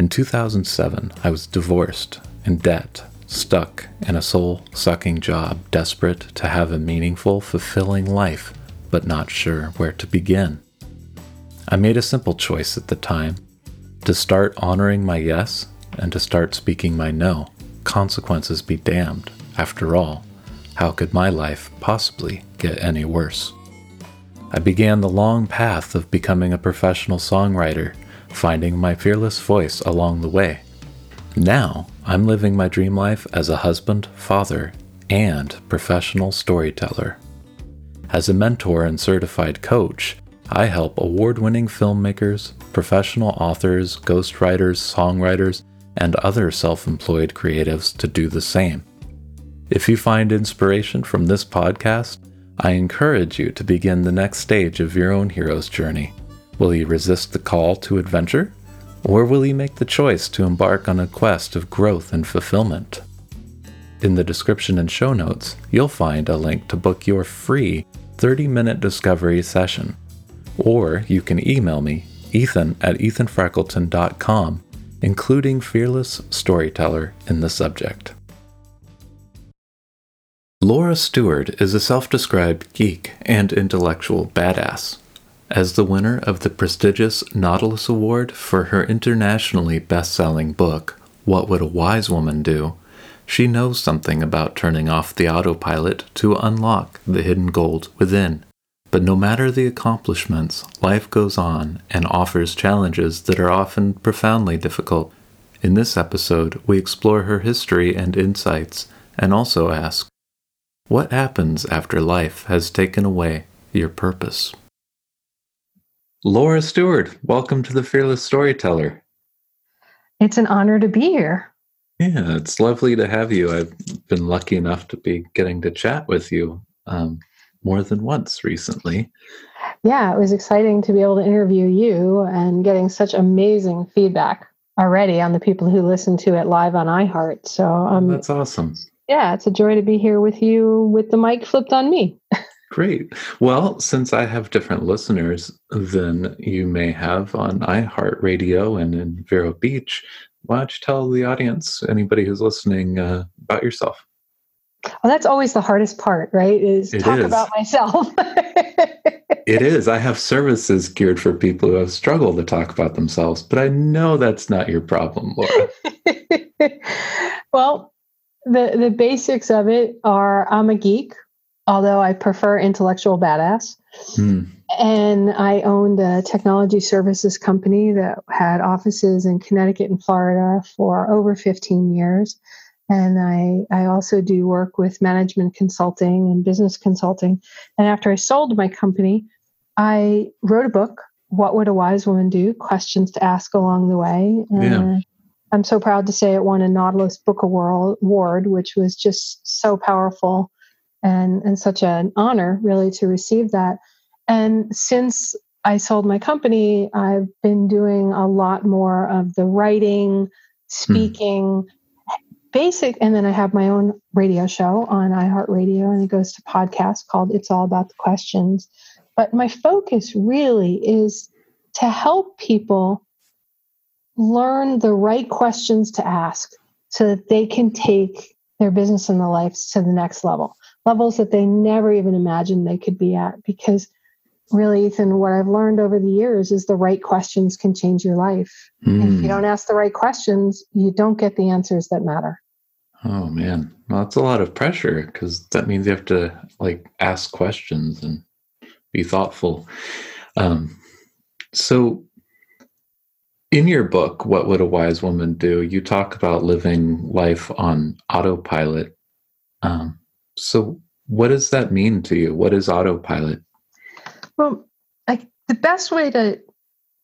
In 2007, I was divorced, in debt, stuck in a soul sucking job, desperate to have a meaningful, fulfilling life, but not sure where to begin. I made a simple choice at the time to start honoring my yes and to start speaking my no. Consequences be damned. After all, how could my life possibly get any worse? I began the long path of becoming a professional songwriter, finding my fearless voice along the way. Now, I'm living my dream life as a husband, father, and professional storyteller. As a mentor and certified coach, I help award winning filmmakers, professional authors, ghostwriters, songwriters, and other self employed creatives to do the same. If you find inspiration from this podcast, I encourage you to begin the next stage of your own hero's journey. Will he resist the call to adventure? Or will he make the choice to embark on a quest of growth and fulfillment? In the description and show notes, you'll find a link to book your free 30 minute discovery session. Or you can email me, ethan at ethanfreckleton.com, including Fearless Storyteller in the subject. Laura Steward is a self described geek and intellectual badass. As the winner of the prestigious Nautilus Award for her internationally best selling book, What Would a Wise Woman Do? she knows something about turning off the autopilot to unlock the hidden gold within. But no matter the accomplishments, life goes on and offers challenges that are often profoundly difficult. In this episode, we explore her history and insights and also ask what happens after life has taken away your purpose? Laura Steward, welcome to the Fearless Storyteller. It's an honor to be here. Yeah, it's lovely to have you. I've been lucky enough to be getting to chat with you um, more than once recently. Yeah, it was exciting to be able to interview you and getting such amazing feedback already on the people who listen to it live on iHeart. So um, that's awesome yeah, it's a joy to be here with you with the mic flipped on me. Great. Well, since I have different listeners than you may have on iHeartRadio and in Vero Beach, why don't you tell the audience, anybody who's listening, uh, about yourself? Well, that's always the hardest part, right? Is it talk is. about myself. it is. I have services geared for people who have struggled to talk about themselves, but I know that's not your problem, Laura. well, the the basics of it are I'm a geek, although I prefer intellectual badass. Hmm. And I owned a technology services company that had offices in Connecticut and Florida for over 15 years. And I, I also do work with management consulting and business consulting. And after I sold my company, I wrote a book, What Would a Wise Woman Do? Questions to Ask Along the Way. And yeah. I'm so proud to say it won a Nautilus Book Award, which was just so powerful and, and such an honor, really, to receive that. And since I sold my company, I've been doing a lot more of the writing, speaking, hmm. basic, and then I have my own radio show on iHeartRadio, and it goes to podcast called It's All About the Questions. But my focus really is to help people learn the right questions to ask so that they can take their business and their lives to the next level, levels that they never even imagined they could be at. Because really, Ethan, what I've learned over the years is the right questions can change your life. Mm. If you hmm. don't ask the right questions, you don't get the answers that matter. Oh man, well, that's a lot of pressure because that means you have to like ask questions and be thoughtful. Um, so in your book, What Would a Wise Woman Do? You talk about living life on autopilot. Um, so, what does that mean to you? What is autopilot? Well, I, the best way to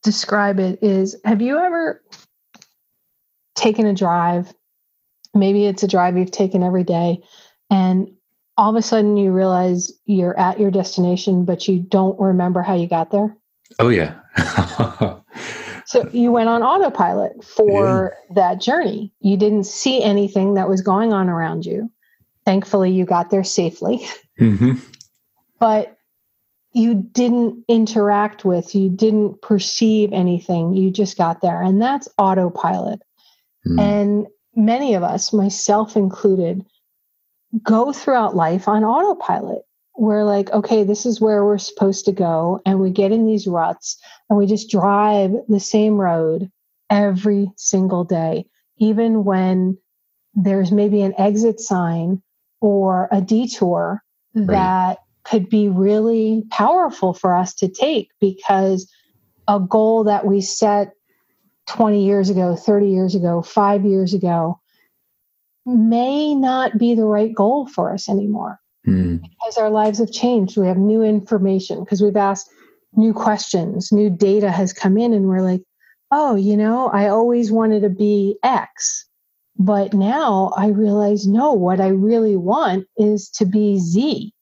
describe it is have you ever taken a drive. Maybe it's a drive you've taken every day. And all of a sudden you realize you're at your destination, but you don't remember how you got there. Oh, yeah. so you went on autopilot for yeah. that journey. You didn't see anything that was going on around you. Thankfully, you got there safely. Mm-hmm. But you didn't interact with, you didn't perceive anything. You just got there. And that's autopilot. Mm. And many of us, myself included, go throughout life on autopilot. We're like, okay, this is where we're supposed to go. And we get in these ruts and we just drive the same road every single day, even when there's maybe an exit sign or a detour right. that could be really powerful for us to take because a goal that we set 20 years ago, 30 years ago, five years ago may not be the right goal for us anymore mm. because our lives have changed. We have new information because we've asked new questions, new data has come in, and we're like, oh, you know, I always wanted to be X. But now I realize, no, what I really want is to be Z.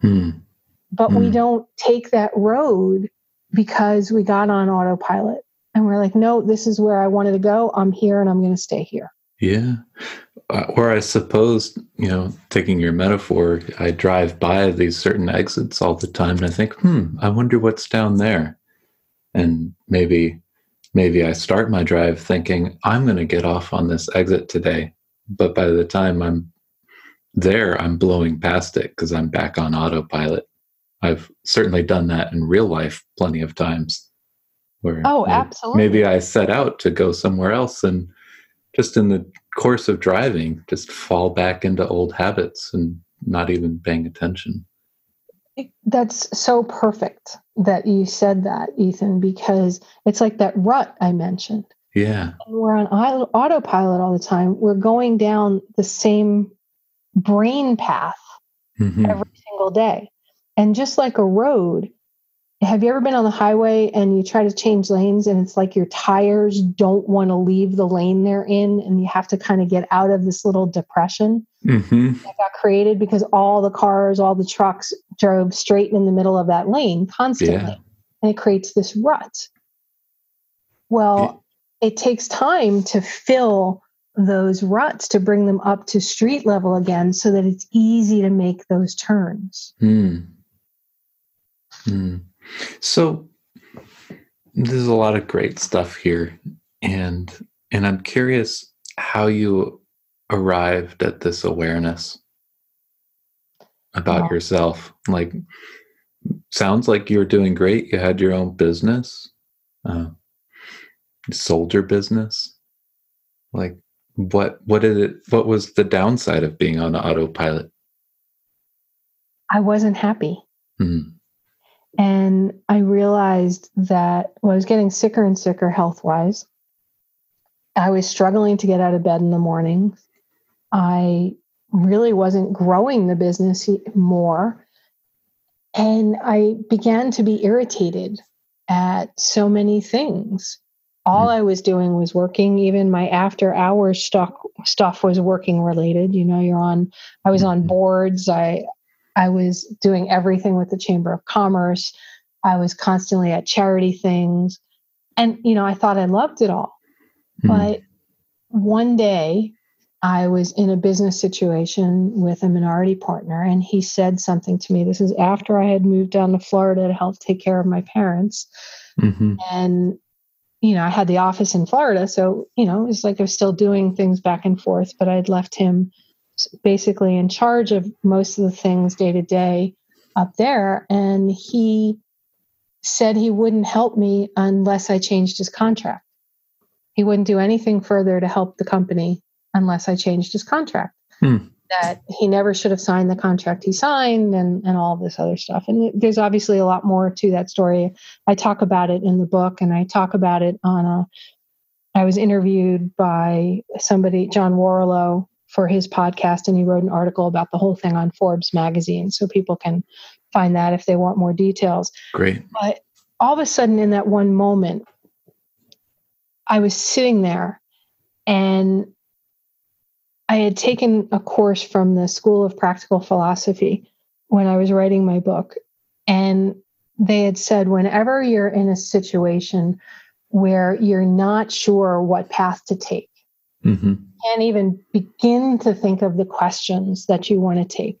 Hmm. But we hmm. don't take that road because we got on autopilot and we're like, no, this is where I wanted to go. I'm here and I'm going to stay here. Yeah. Uh, or I suppose, you know, taking your metaphor, I drive by these certain exits all the time and I think, hmm, I wonder what's down there. And maybe, maybe I start my drive thinking, I'm going to get off on this exit today. But by the time I'm there, I'm blowing past it because I'm back on autopilot. I've certainly done that in real life plenty of times. Where oh, maybe, absolutely. Maybe I set out to go somewhere else and just in the course of driving, just fall back into old habits and not even paying attention. That's so perfect that you said that, Ethan, because it's like that rut I mentioned. Yeah. And we're on autopilot all the time. We're going down the same brain path mm-hmm. every single day. And just like a road, have you ever been on the highway and you try to change lanes and it's like your tires don't want to leave the lane they're in and you have to kind of get out of this little depression mm-hmm. that got created because all the cars, all the trucks drove straight in the middle of that lane constantly. Yeah. And it creates this rut. Well, yeah. it takes time to fill those ruts to bring them up to street level again so that it's easy to make those turns. Mm. Mm. So there's a lot of great stuff here and and I'm curious how you arrived at this awareness about yourself. Like sounds like you're doing great. You had your own business uh, sold your business. Like what what did it what was the downside of being on autopilot? I wasn't happy. Mm. And i realized that well, i was getting sicker and sicker health wise i was struggling to get out of bed in the morning i really wasn't growing the business more and i began to be irritated at so many things all mm. I was doing was working. Even my after hours stuff stuff was working related. You know, you're on. I was on mm-hmm. boards. I I was doing everything with the Chamber of Commerce. I was constantly at charity things, and you know, I thought I loved it all. Mm. But one day, I was in a business situation with a minority partner, and he said something to me. This is after I had moved down to Florida to help take care of my parents. Mm-hmm. And you know, I had the office in Florida. So, you know, it's like I was still doing things back and forth, but I'd left him basically in charge of most of the things day to day up there. And he said he wouldn't help me unless I changed his contract. He wouldn't do anything further to help the company unless I changed his contract. Hmm that he never should have signed the contract he signed and, and all this other stuff. And there's obviously a lot more to that story. I talk about it in the book and I talk about it on a, I was interviewed by somebody, John Warrillow, for his podcast, and he wrote an article about the whole thing on Forbes magazine. So people can find that if they want more details. Great. But all of a sudden, in that one moment, I was sitting there And I had taken a course from the School of Practical Philosophy when I was writing my book. And they had said, whenever you're in a situation where you're not sure what path to take, mm-hmm. can't even begin to think of the questions that you want to take.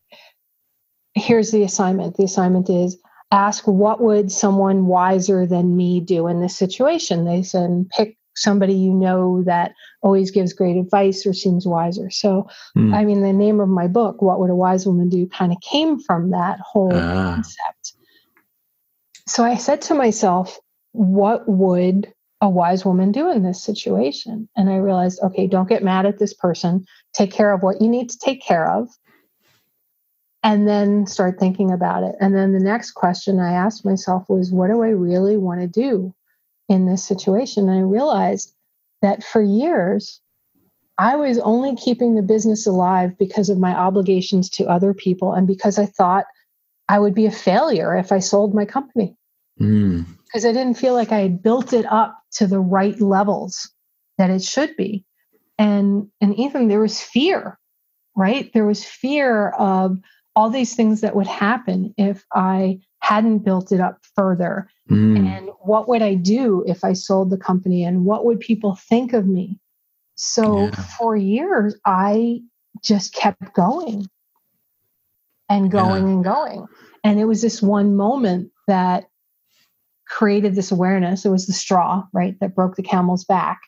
Here's the assignment the assignment is ask what would someone wiser than me do in this situation they said pick somebody you know that always gives great advice or seems wiser. So, mm. I mean, the name of my book, What Would a Wise Woman Do, kind of came from that whole ah. concept. So I said to myself, what would a wise woman do in this situation? And I realized, okay, don't get mad at this person. Take care of what you need to take care of. And then start thinking about it. And then the next question I asked myself was, what do I really want to do? in this situation. And I realized that for years, I was only keeping the business alive because of my obligations to other people and because I thought I would be a failure if I sold my company. Mm. Because I didn't feel like I had built it up to the right levels that it should be. And and even there was fear, right? There was fear of all these things that would happen if I hadn't built it up further Mm. And what would I do if I sold the company and what would people think of me? So yeah. for years, I just kept going and going yeah. and going. And it was this one moment that created this awareness. It was the straw, right, that broke the camel's back.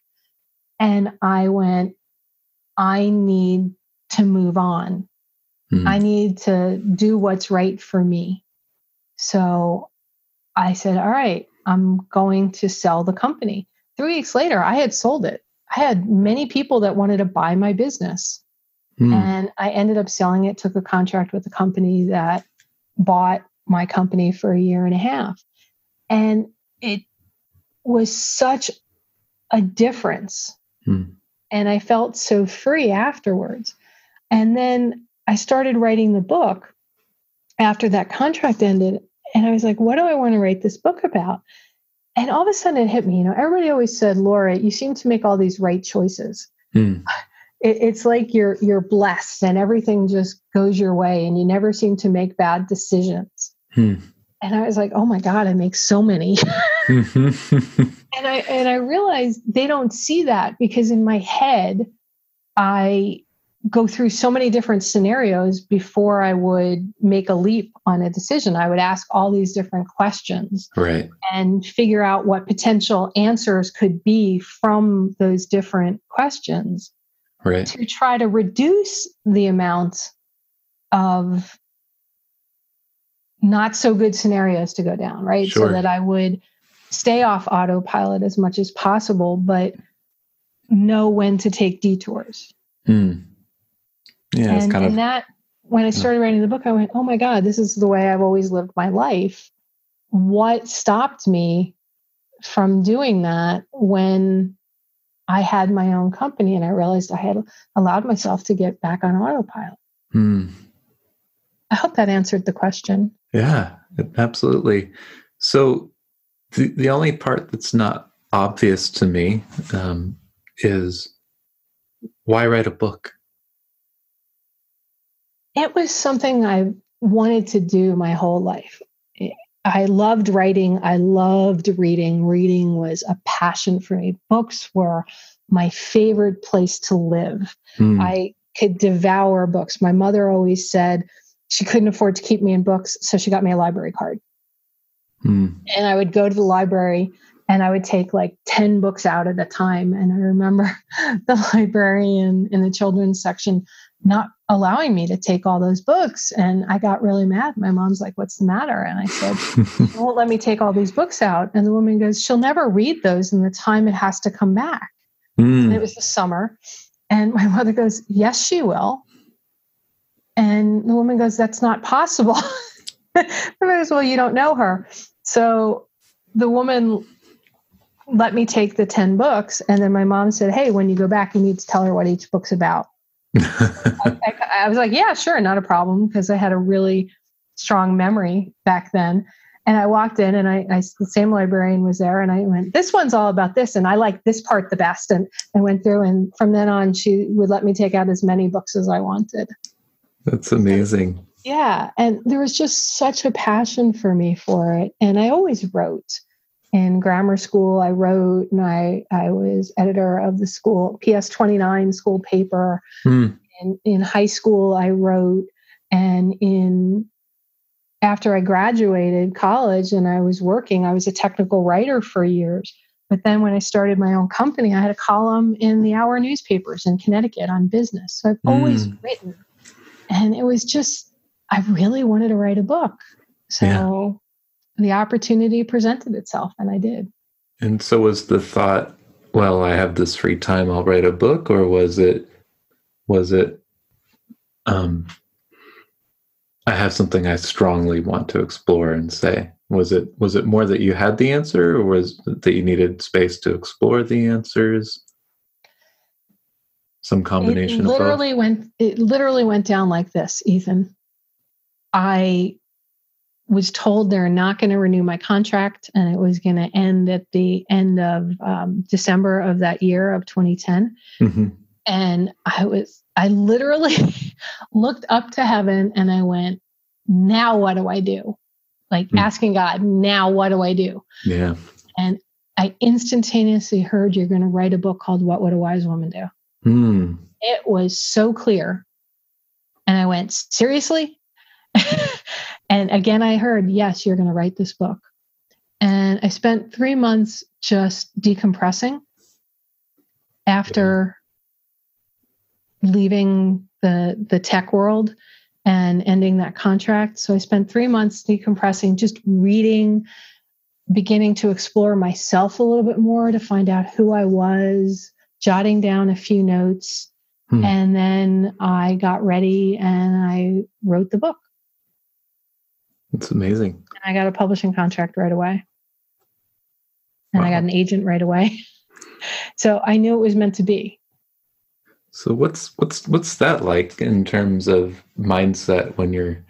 And I went, I need to move on. Mm. I need to do what's right for me. So I said, All right, I'm going to sell the company. Three weeks later, I had sold it. I had many people that wanted to buy my business. Mm. And I ended up selling it, took a contract with a company that bought my company for a year and a half. And it was such a difference. Mm. And I felt so free afterwards. And then I started writing the book after that contract ended. And I was like, what do I want to write this book about? And all of a sudden it hit me. You know, everybody always said, Laura, you seem to make all these right choices. Mm. It, it's like you're you're blessed and everything just goes your way and you never seem to make bad decisions. Mm. And I was like, oh my God, I make so many. and I and I realized they don't see that because in my head, I go through so many different scenarios before I would make a leap on a decision. I would ask all these different questions right. and figure out what potential answers could be from those different questions right. to try to reduce the amount of not so good scenarios to go down, right? Sure. So that I would stay off autopilot as much as possible, but know when to take detours. Hmm. Yeah, and, kind and that when I started writing the book, I went, "Oh my God, this is the way I've always lived my life." What stopped me from doing that when I had my own company and I realized I had allowed myself to get back on autopilot? Hmm. I hope that answered the question. Yeah, absolutely. So the the only part that's not obvious to me um, is why write a book? it was something I wanted to do my whole life. I loved writing. I loved reading. Reading was a passion for me. Books were my favorite place to live. Mm. I could devour books. My mother always said she couldn't afford to keep me in books, so she got me a library card. Mm. And I would go to the library and I would take like 10 books out at a time. And I remember the librarian in the children's section not allowing me to take all those books. And I got really mad. My mom's like, What's the matter? And I said, "You won't let me take all these books out. And the woman goes, She'll never read those in the time it has to come back. Mm. And it was the summer. And my mother goes, Yes, she will. And the woman goes, That's not possible. I goes, Well, you don't know her. So the woman let me take the 10 books. And then my mom said, Hey, when you go back, you need to tell her what each book's about. I, I, I, was like, yeah, sure, not a problem, because I had a really strong memory back then. and I walked in and I, I, the same librarian was there and I went, this one's all about this. And I like this part the best. And I went through and from then on, she would let me take out as many books as I wanted. That's amazing. Yeah. And there was just such a passion for me for it. And I always wrote in grammar school. I wrote and I, I was editor of the school PS 29 school paper. Mm. And in high school, I wrote and in after I graduated college and I was working, I was a technical writer for years. But then when I started my own company, I had a column in the hour newspapers in Connecticut on business. So I've always mm. written. And it was just, I really wanted to write a book. So yeah. the opportunity presented itself and I did. And so was the thought, well, I have this free time, I'll write a book, or was it, was it, um, I have something I strongly want to explore and say. Was it was it more that you had the answer, or was it that you needed space to explore the answers? Some combination. It literally went. It literally went down like this, Ethan. I was told they're not going to renew my contract, and it was going to end at the end of um, December of that year of 2010. Mm-hmm. And I was I literally looked up to heaven and I went, now what do I do? Like mm. asking God, now what do I do? Yeah. And I instantaneously heard you're going to write a book called What Would a Wise Woman Do? Mm. It was so clear. And I went, seriously? and again, I heard, yes, you're going to write this book. And I spent three months just decompressing after leaving the the tech world and ending that contract. So I spent three months decompressing, just reading, beginning to explore myself a little bit more to find out who I was, jotting down a few notes. Hmm. And then I got ready and I wrote the book. That's amazing. And I got a publishing contract right away. And wow. I got an agent right away. so I knew it was meant to be. So what's what's what's that like in terms of mindset when you're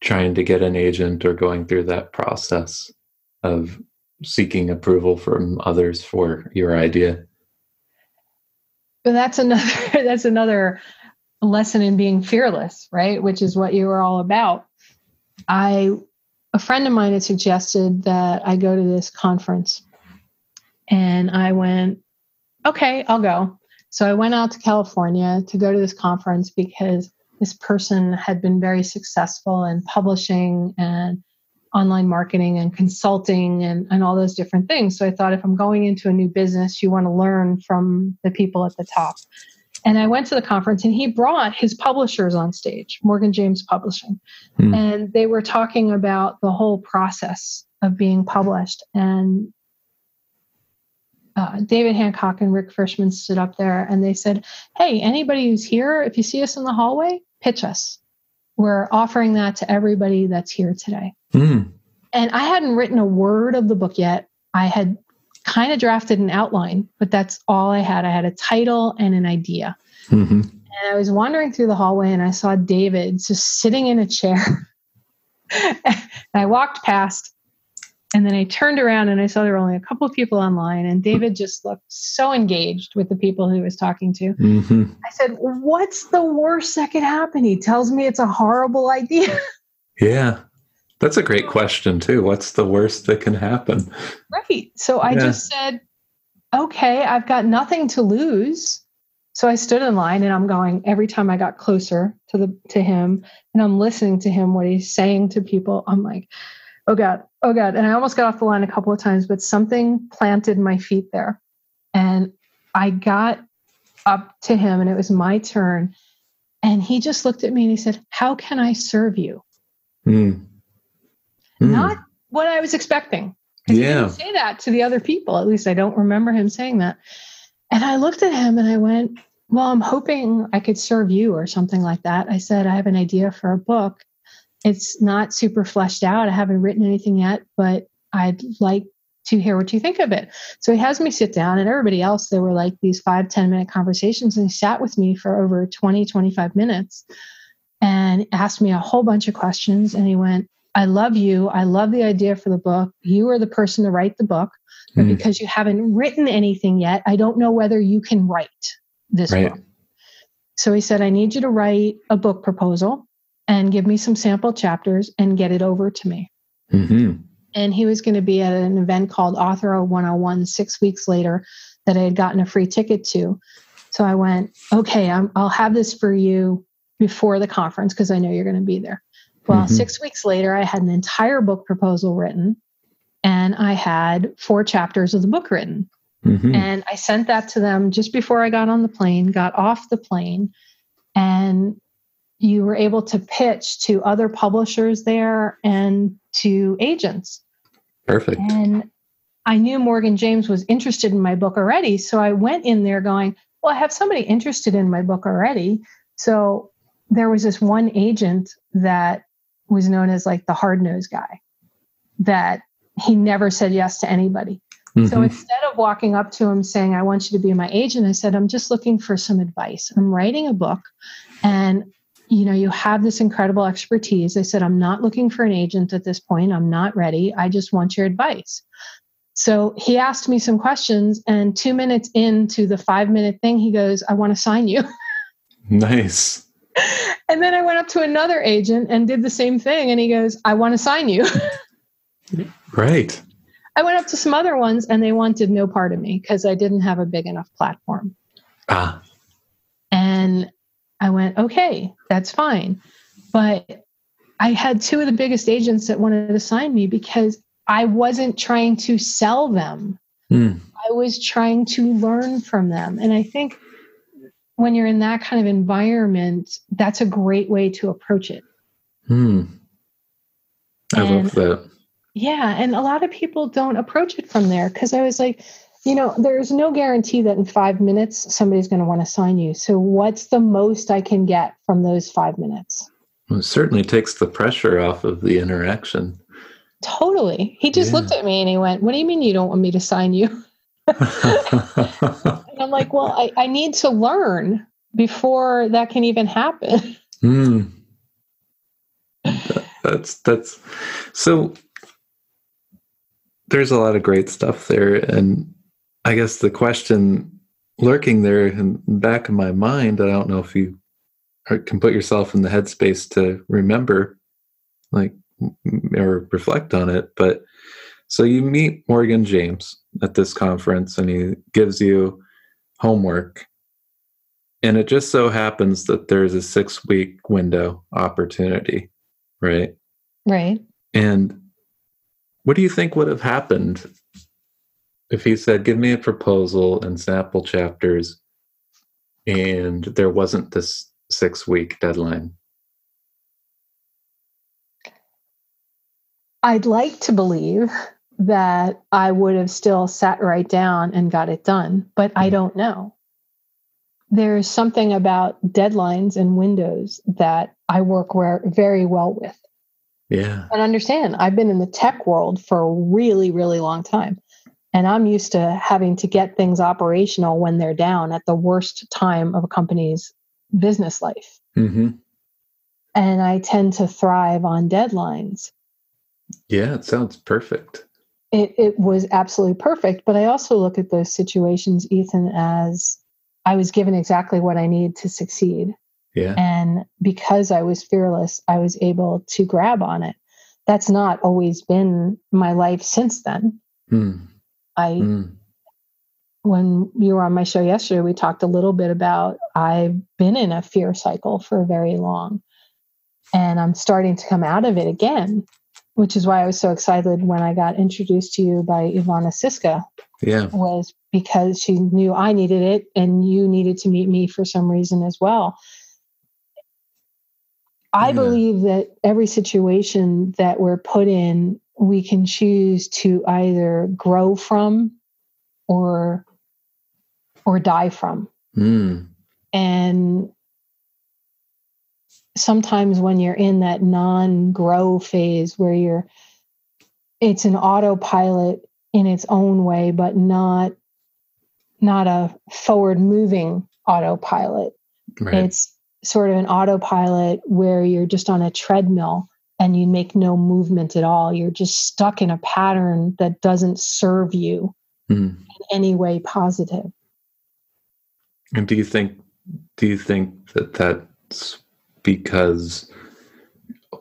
trying to get an agent or going through that process of seeking approval from others for your idea? But that's another that's another lesson in being fearless, right? Which is what you were all about. I a friend of mine had suggested that I go to this conference and I went, okay, I'll go. So I went out to California to go to this conference because this person had been very successful in publishing and online marketing and consulting and, and all those different things. So I thought if I'm going into a new business, you want to learn from the people at the top. And I went to the conference and he brought his publishers on stage, Morgan James Publishing. Hmm. And they were talking about the whole process of being published. And uh, David Hancock and Rick Frishman stood up there and they said, Hey, anybody who's here, if you see us in the hallway, pitch us. We're offering that to everybody that's here today. Mm. And I hadn't written a word of the book yet. I had kind of drafted an outline, but that's all I had. I had a title and an idea. Mm-hmm. And I was wandering through the hallway and I saw David just sitting in a chair. and I walked past and then I turned around and I saw there were only a couple of people online, and David just looked so engaged with the people he was talking to. Mm-hmm. I said, What's the worst that could happen? He tells me it's a horrible idea. Yeah. That's a great question, too. What's the worst that can happen? Right. So I yeah. just said, Okay, I've got nothing to lose. So I stood in line and I'm going every time I got closer to the to him and I'm listening to him what he's saying to people. I'm like, oh God, oh God. And I almost got off the line a couple of times, but something planted my feet there. And I got up to him and it was my turn. And he just looked at me and he said, How can I serve you? Mm. Mm. Not what I was expecting. Yeah. He didn't say that to the other people. At least I don't remember him saying that. And I looked at him and I went, Well, I'm hoping I could serve you or something like that. I said, I have an idea for a book it's not super fleshed out. I haven't written anything yet, but I'd like to hear what you think of it. So he has me sit down, and everybody else, there were like these five ten minute conversations, and he sat with me for over 20, 25 minutes and asked me a whole bunch of questions. And he went, I love you. I love the idea for the book. You are the person to write the book. But mm. because you haven't written anything yet, I don't know whether you can write this right. book. So he said, I need you to write a book proposal and give me some sample chapters and get it over to me. Mm-hmm. And he was going to be at an event called Author 101 six weeks later that I had gotten a free ticket to. So I went, okay, i will have this for you before the conference because I know you're going to be there. Well, mm-hmm. six weeks later, I had an entire book proposal written and I had four chapters of the book written. Mm-hmm. And I sent that to them just before I got on the plane, got off the plane, and you were able to pitch to other publishers there and to agents. Perfect. And I knew Morgan James was interested in my book already. So I went in there going, Well, I have somebody interested in my book already. So there was this one agent that was known as like the hard nosed guy that he never said yes to anybody. Mm-hmm. So instead of walking up to him saying, I want you to be my agent, I said, I'm just looking for some advice. I'm writing a book and you know, you have this incredible expertise. I said, I'm not looking for an agent at this point. I'm not ready. I just want your advice. So he asked me some questions, and two minutes into the five minute thing, he goes, I want to sign you. Nice. and then I went up to another agent and did the same thing, and he goes, I want to sign you. right. I went up to some other ones, and they wanted no part of me because I didn't have a big enough platform. Ah. And I went, okay, that's fine. But I had two of the biggest agents that wanted to sign me because I wasn't trying to sell them. Mm. I was trying to learn from them. And I think when you're in that kind of environment, that's a great way to approach it. Hmm. I and, love that. Yeah. And a lot of people don't approach it from there because I was like, you know, there's no guarantee that in five minutes somebody's going to want to sign you. So, what's the most I can get from those five minutes? Well, it certainly takes the pressure off of the interaction. Totally. He just yeah. looked at me and he went, What do you mean you don't want me to sign you? and I'm like, Well, I, I need to learn before that can even happen. Mm. That's that's so there's a lot of great stuff there. And I guess the question lurking there in the back of my mind, I don't know if you can put yourself in the headspace to remember like or reflect on it. But so you meet Morgan James at this conference and he gives you homework. And it just so happens that there's a six week window opportunity, right? Right. And what do you think would have happened if he said, Give me a proposal and sample chapters, and there wasn't this six week deadline? I'd like to believe that I would have still sat right down and got it done, but I mm-hmm. don't know. There's something about deadlines and windows that I work where, very well with. Yeah. And understand, I've been in the tech world for a really, really long time. And I'm used to having to get things operational when they're down at the worst time of a company's business life. Mm-hmm. And I tend to thrive on deadlines. Yeah, it sounds perfect. It, it was absolutely perfect. But I also look at those situations, Ethan, as I was given exactly what I need to succeed. Yeah. And because I was fearless, I was able to grab on it. That's not always been my life since then. Mm. I, mm. when you were on my show yesterday, we talked a little bit about I've been in a fear cycle for very long and I'm starting to come out of it again which is why I was so excited when I got introduced to you by Ivana Siska. Yeah. Was because she knew I needed it and you needed to meet me for some reason as well. I yeah. believe that every situation that we're put in, we can choose to either grow from or or die from. Mm. And sometimes when you're in that non-grow phase where you're it's an autopilot in its own way but not not a forward moving autopilot right. it's sort of an autopilot where you're just on a treadmill and you make no movement at all. You're just stuck in a pattern that doesn't serve you mm. in any way positive. And do you think do you think that that's because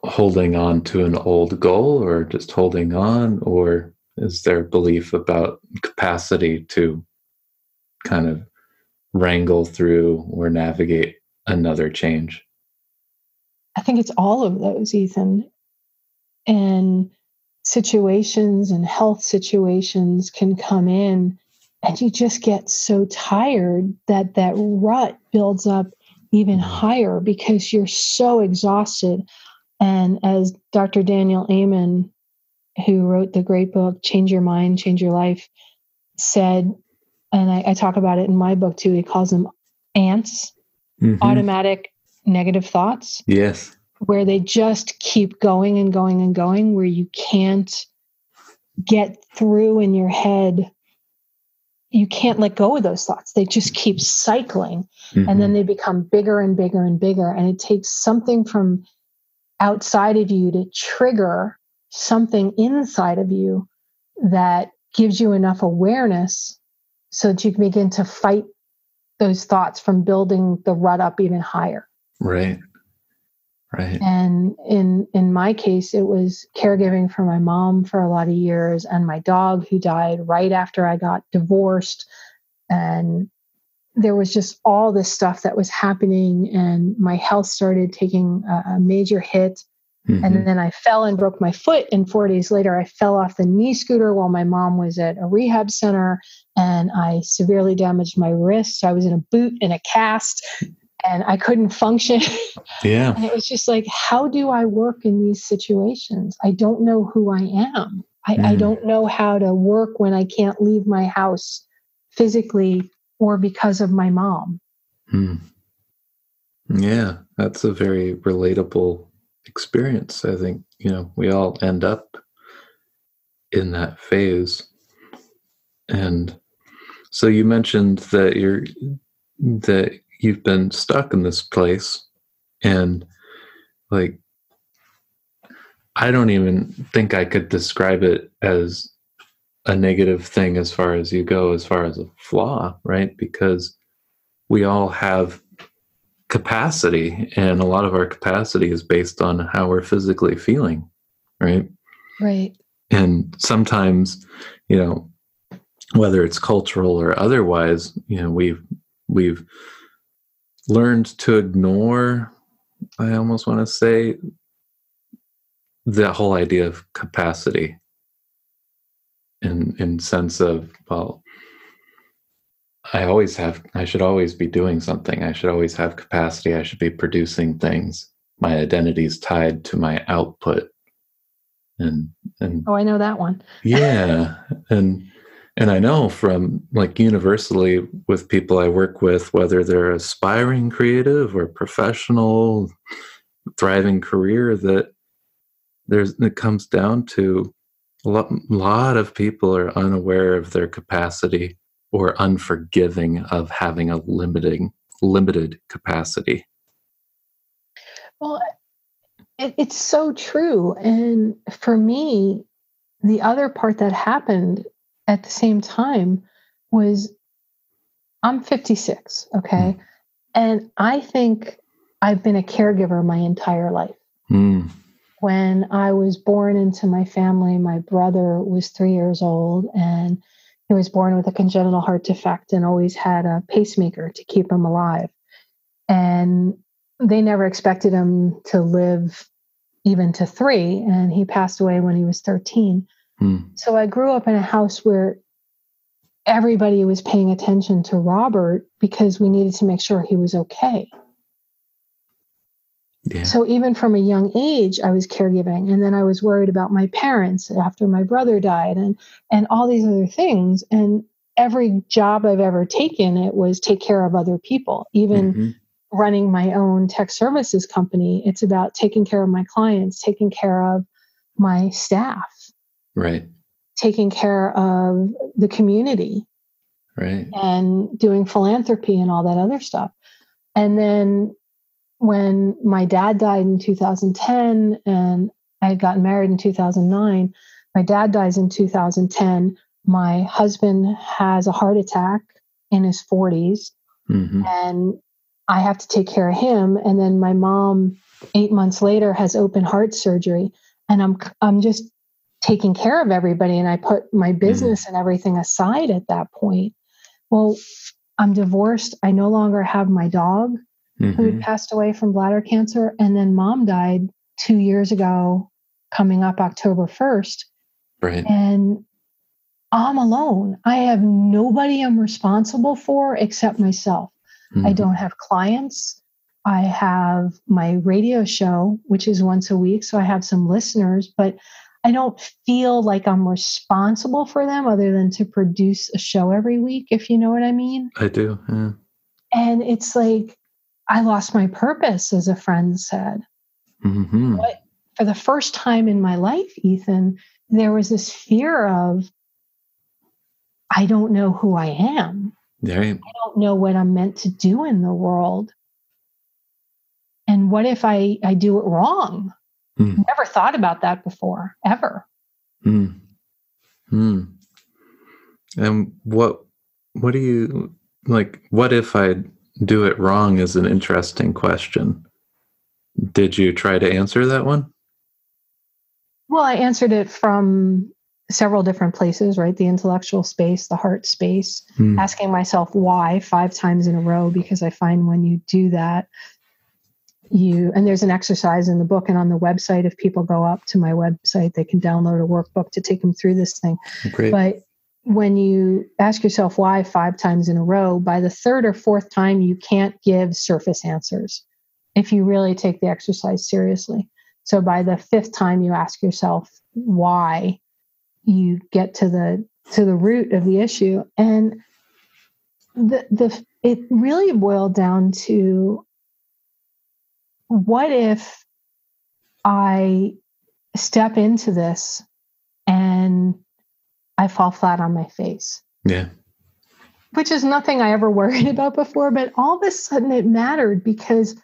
holding on to an old goal or just holding on or is there belief about capacity to kind of wrangle through or navigate another change? I think it's all of those, Ethan. And situations and health situations can come in and you just get so tired that that rut builds up even mm-hmm. higher because you're so exhausted and as dr daniel amen who wrote the great book change your mind change your life said and i, I talk about it in my book too he calls them ants mm-hmm. automatic negative thoughts yes where they just keep going and going and going where you can't get through in your head you can't let go of those thoughts. They just keep cycling mm-hmm. and then mm-hmm. they become bigger and bigger and bigger. And it takes something from outside of you to trigger something inside of you that gives you enough awareness so that you can begin to fight those thoughts from building the rut up even higher. Right. Right. And in in my case, it was caregiving for my mom for a lot of years and my dog who died right after I got divorced. And there was just all this stuff that was happening, and my health started taking a, a major hit. Mm-hmm. And then I fell and broke my foot. And four days later, I fell off the knee scooter while my mom was at a rehab center and I severely damaged my wrist. So I was in a boot and a cast and I couldn't function. Yeah. and it was just like, how do I work in these situations? I don't know who I am. I, mm. I don't know how to work when I can't leave my house physically or because of my mom. Hmm. Yeah, that's a very relatable experience. I think, you know, we all end up in that phase. And so you mentioned that you're that you've been stuck in this place and like I don't even think I could describe it as a negative thing as far as you go, as far as a flaw, right? Because we all have capacity, and a lot of our capacity is based on how we're physically feeling, right? Right. And sometimes, you know, whether it's cultural or otherwise, you know, we've we've learned to ignore i almost want to say the whole idea of capacity in in sense of well i always have i should always be doing something. I should always have capacity. I should be producing things. My identity is tied to my output. And and oh i know that one. Yeah. And and I know from like universally with people I work with, whether they're aspiring creative or professional, thriving career, that there's it comes down to a lot, lot of people are unaware of their capacity or unforgiving of having a limiting limited capacity. Well, it, it's so true. And for me, the other part that happened at the same time was I'm 56, okay? Mm. And I think I've been a caregiver my entire life. Mm. When I was born into my family, my brother was three years old and he was born with a congenital heart defect and always had a pacemaker to keep him alive. And they never expected him to live even to three. And he passed away when he was 13. Hmm. So I grew up in a house where everybody was paying attention to Robert because we needed to make sure he was okay. Yeah. So even from a young age, I was caregiving, and then I was worried about my parents after my brother died, and and all these other things. And every job I've ever taken, it was take care of other people. Even mm-hmm. running my own tech services company, it's about taking care of my clients, taking care of my staff. Right. Taking care of the community. Right. And doing philanthropy and all that other stuff. And then when my dad died in 2010 and I had gotten married in 2009. My dad dies in 2010. My husband has a heart attack in his 40s, mm-hmm. and I have to take care of him. And then my mom, eight months later, has open heart surgery, and I'm I'm just taking care of everybody. And I put my mm-hmm. business and everything aside at that point. Well, I'm divorced. I no longer have my dog mm-hmm. who passed away from bladder cancer. And then mom died two years ago, coming up October 1st. Right. And I'm alone. I have nobody I'm responsible for except myself. Mm-hmm. I don't have clients. I have my radio show, which is once a week. So I have some listeners, but I don't feel like I'm responsible for them other than to produce a show every week, if you know what I mean. I do. Yeah. And it's like, I lost my purpose, as a friend said. Mm-hmm. But for the first time in my life, Ethan, there was this fear of, I don't know who I am. Right. I don't know what I'm meant to do in the world. And what if I, I do it wrong? Mm. Never thought about that before, ever. Mm. Mm. And what what do you like what if I do it wrong is an interesting question. Did you try to answer that one? Well, I answered it from several different places, right? The intellectual space, the heart space, mm. asking myself why five times in a row, because I find when you do that, you and there's an exercise in the book and on the website. If people go up to my website they can download a workbook to take them through this thing. Great. but when you ask yourself why five times in a row by the third or fourth time you can't give surface answers if you really take the exercise seriously. So by the fifth time you ask yourself why you get to the to the root of the issue. And the the it really boiled down to what if I step into this and I fall flat on my face? Yeah. Which is nothing I ever worried about before, but all of a sudden it mattered because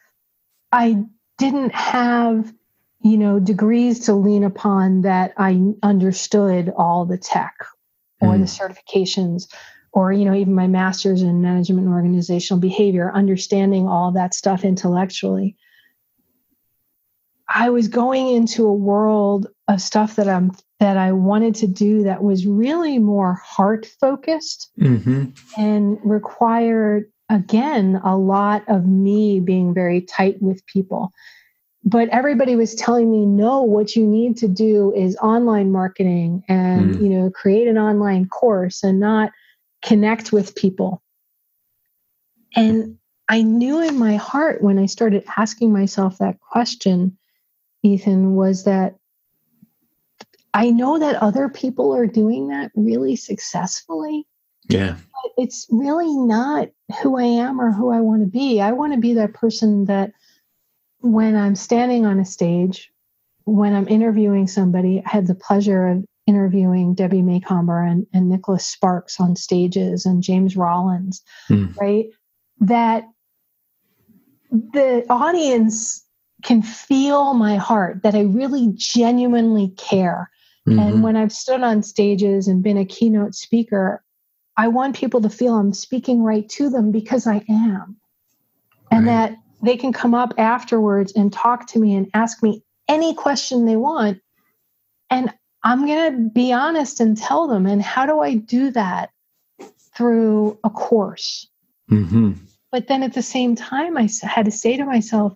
I didn't have, you know, degrees to lean upon that I understood all the tech or mm. the certifications or you know even my masters in management and organizational behavior understanding all that stuff intellectually I was going into a world of stuff that I'm that I wanted to do that was really more heart focused mm-hmm. and required again a lot of me being very tight with people. But everybody was telling me, no, what you need to do is online marketing and mm. you know create an online course and not connect with people. And I knew in my heart when I started asking myself that question Ethan, was that I know that other people are doing that really successfully. Yeah. But it's really not who I am or who I want to be. I want to be that person that when I'm standing on a stage, when I'm interviewing somebody, I had the pleasure of interviewing Debbie Macomber and, and Nicholas Sparks on stages and James Rollins, mm. right? That the audience can feel my heart that I really genuinely care. Mm-hmm. And when I've stood on stages and been a keynote speaker, I want people to feel I'm speaking right to them because I am. And that they can come up afterwards and talk to me and ask me any question they want. And I'm going to be honest and tell them. And how do I do that? Through a course. Mm-hmm. But then at the same time, I had to say to myself,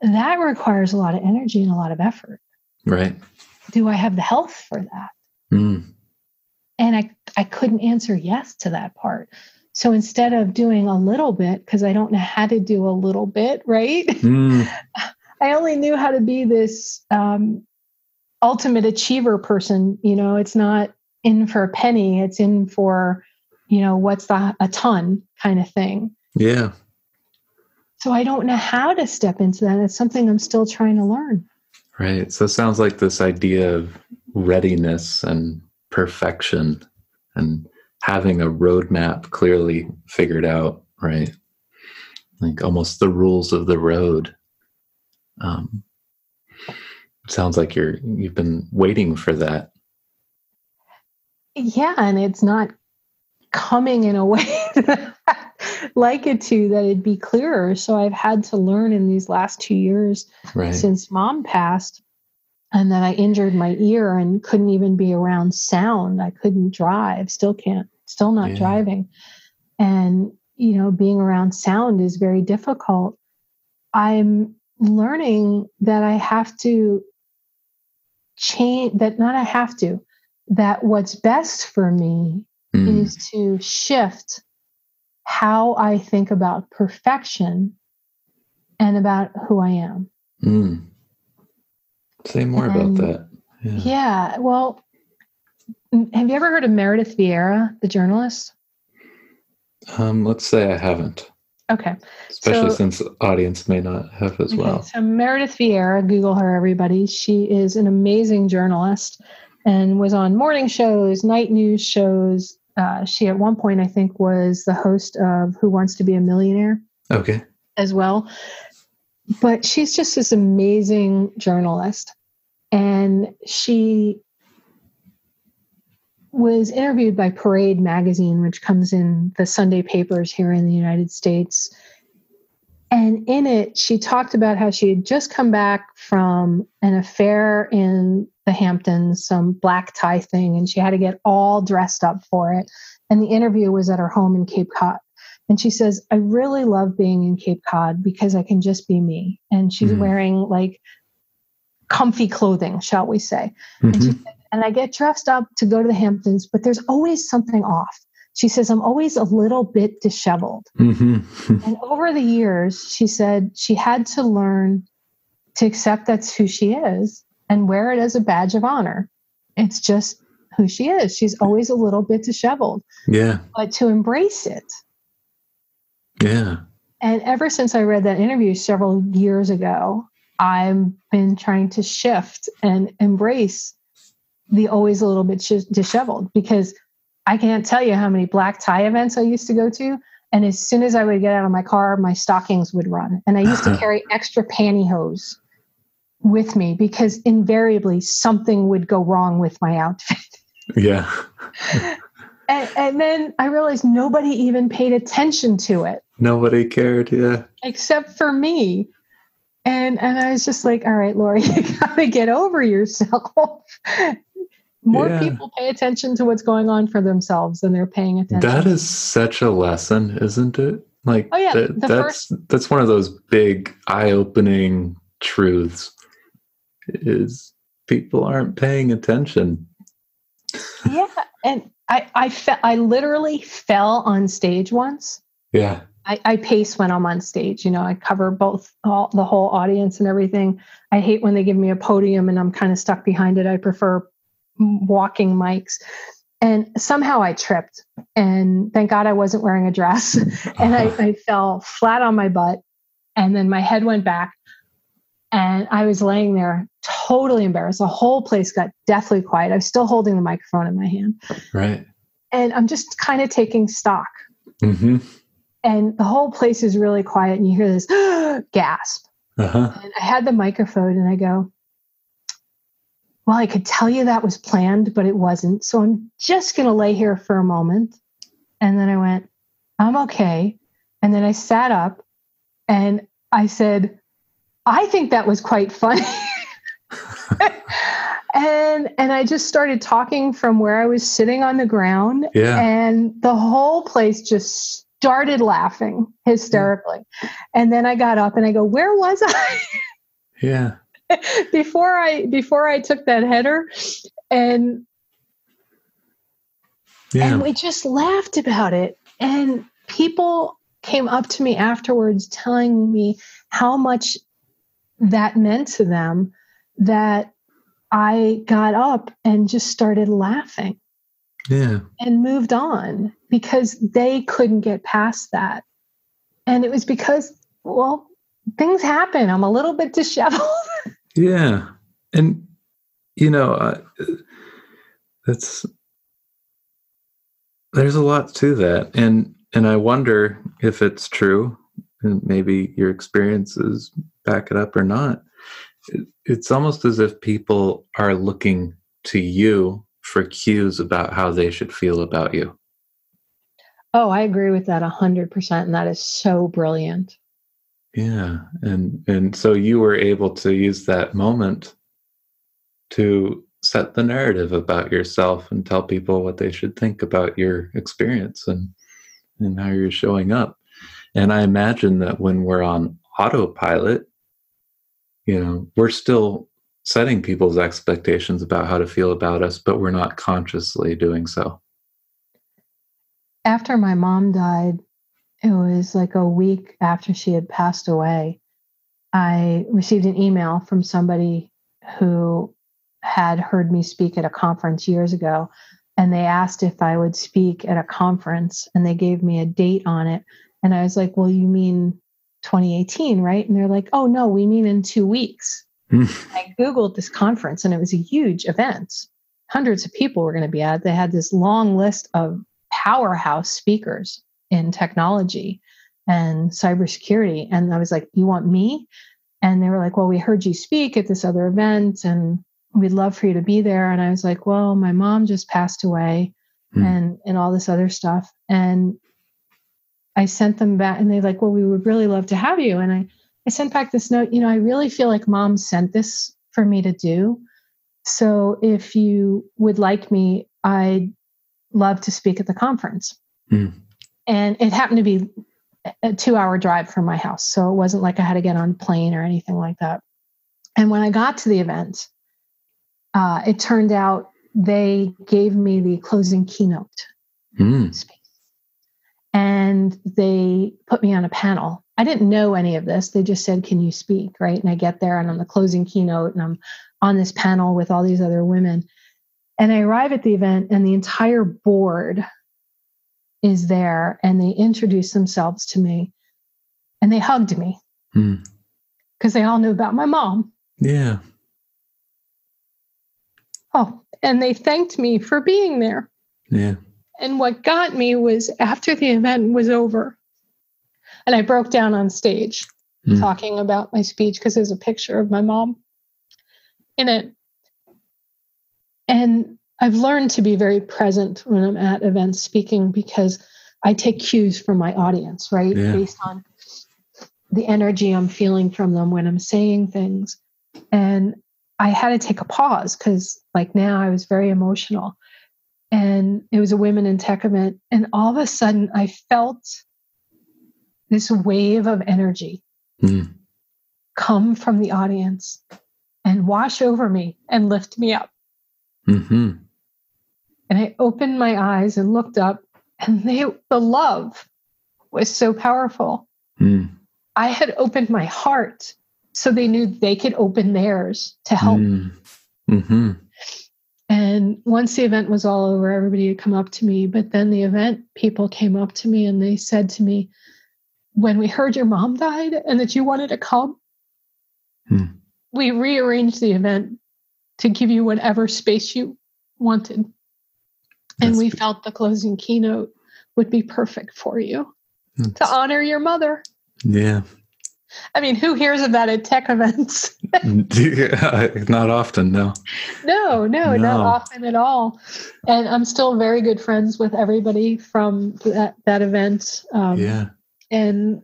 that requires a lot of energy and a lot of effort. Right. Do I have the health for that? Mm. And I, I couldn't answer yes to that part. So instead of doing a little bit, because I don't know how to do a little bit, right? Mm. I only knew how to be this um, ultimate achiever person. You know, it's not in for a penny, it's in for, you know, what's the, a ton kind of thing. Yeah. So I don't know how to step into that. It's something I'm still trying to learn. Right. So it sounds like this idea of readiness and perfection and having a roadmap clearly figured out, right? Like almost the rules of the road. Um, sounds like you're you've been waiting for that. Yeah, and it's not coming in a way that like it to that it'd be clearer. So I've had to learn in these last two years right. since mom passed and then I injured my ear and couldn't even be around sound. I couldn't drive, still can't, still not yeah. driving. And, you know, being around sound is very difficult. I'm learning that I have to change, that not I have to, that what's best for me mm. is to shift how I think about perfection and about who I am. Mm. Say more and, about that. Yeah. yeah. Well, have you ever heard of Meredith Vieira, the journalist? Um, let's say I haven't. Okay. Especially so, since the audience may not have as okay, well. So Meredith Vieira, Google her, everybody. She is an amazing journalist and was on morning shows, night news shows. Uh, she at one point, I think, was the host of Who Wants to Be a Millionaire. Okay. As well. But she's just this amazing journalist. And she was interviewed by Parade magazine, which comes in the Sunday papers here in the United States. And in it, she talked about how she had just come back from an affair in the Hamptons, some black tie thing, and she had to get all dressed up for it. And the interview was at her home in Cape Cod. And she says, I really love being in Cape Cod because I can just be me. And she's mm-hmm. wearing like comfy clothing, shall we say. Mm-hmm. And, said, and I get dressed up to go to the Hamptons, but there's always something off. She says, I'm always a little bit disheveled. Mm-hmm. and over the years, she said she had to learn to accept that's who she is and wear it as a badge of honor. It's just who she is. She's always a little bit disheveled. Yeah. But to embrace it yeah. And ever since I read that interview several years ago, I've been trying to shift and embrace the always a little bit disheveled because I can't tell you how many black tie events I used to go to. And as soon as I would get out of my car, my stockings would run. And I used to carry extra pantyhose with me because invariably something would go wrong with my outfit. Yeah. and, and then I realized nobody even paid attention to it. Nobody cared, yeah. Except for me. And and I was just like, all right, Lori, you gotta get over yourself. More yeah. people pay attention to what's going on for themselves than they're paying attention. That is such a lesson, isn't it? Like oh, yeah, that, that's first... that's one of those big eye-opening truths is people aren't paying attention. yeah, and I I fe- I literally fell on stage once. Yeah. I, I, pace when I'm on stage. You know, I cover both all, the whole audience and everything. I hate when they give me a podium and I'm kind of stuck behind it. I prefer walking mics. And somehow I tripped, and thank God I wasn't wearing a dress. and I, I fell flat on my butt, and then my head went back, and I was laying there totally embarrassed. The whole place got deathly quiet. I'm still holding the microphone in my hand. Right. And I'm just kind of taking stock. Mm-hmm and the whole place is really quiet and you hear this gasp uh-huh. and i had the microphone and i go well i could tell you that was planned but it wasn't so i'm just going to lay here for a moment and then i went i'm okay and then i sat up and i said i think that was quite funny and and i just started talking from where i was sitting on the ground yeah. and the whole place just started laughing hysterically. And then I got up and I go, where was I? Yeah. before I before I took that header and yeah. and we just laughed about it. And people came up to me afterwards telling me how much that meant to them that I got up and just started laughing. Yeah. And moved on because they couldn't get past that. And it was because, well, things happen. I'm a little bit disheveled. yeah. And, you know, uh, that's, there's a lot to that. And, and I wonder if it's true, and maybe your experiences back it up or not, it's almost as if people are looking to you for cues about how they should feel about you. Oh, I agree with that 100%. And that is so brilliant. Yeah. And, and so you were able to use that moment to set the narrative about yourself and tell people what they should think about your experience and, and how you're showing up. And I imagine that when we're on autopilot, you know, we're still setting people's expectations about how to feel about us, but we're not consciously doing so. After my mom died, it was like a week after she had passed away. I received an email from somebody who had heard me speak at a conference years ago. And they asked if I would speak at a conference and they gave me a date on it. And I was like, Well, you mean 2018, right? And they're like, Oh, no, we mean in two weeks. Hmm. I Googled this conference and it was a huge event. Hundreds of people were going to be at. They had this long list of powerhouse speakers in technology and cybersecurity. And I was like, You want me? And they were like, Well, we heard you speak at this other event and we'd love for you to be there. And I was like, Well, my mom just passed away mm. and and all this other stuff. And I sent them back and they're like, Well, we would really love to have you. And I I sent back this note, you know, I really feel like mom sent this for me to do. So if you would like me, I'd love to speak at the conference. Mm. And it happened to be a two hour drive from my house. So it wasn't like I had to get on a plane or anything like that. And when I got to the event, uh, it turned out they gave me the closing keynote mm. space. And they put me on a panel I didn't know any of this. They just said, Can you speak? Right. And I get there and I'm the closing keynote and I'm on this panel with all these other women. And I arrive at the event and the entire board is there and they introduce themselves to me and they hugged me because hmm. they all knew about my mom. Yeah. Oh, and they thanked me for being there. Yeah. And what got me was after the event was over, and I broke down on stage mm. talking about my speech because there's a picture of my mom in it. And I've learned to be very present when I'm at events speaking because I take cues from my audience, right? Yeah. Based on the energy I'm feeling from them when I'm saying things. And I had to take a pause because, like, now I was very emotional. And it was a women in tech event. And all of a sudden, I felt this wave of energy mm. come from the audience and wash over me and lift me up. Mm-hmm. And I opened my eyes and looked up, and they, the love was so powerful. Mm. I had opened my heart so they knew they could open theirs to help. Mm. Mm-hmm. And once the event was all over, everybody had come up to me. But then the event people came up to me and they said to me, when we heard your mom died and that you wanted to come, hmm. we rearranged the event to give you whatever space you wanted. That's and we felt the closing keynote would be perfect for you to honor your mother. Yeah. I mean, who hears about that at tech events? not often, no. no. No, no, not often at all. And I'm still very good friends with everybody from that, that event. Um, yeah. And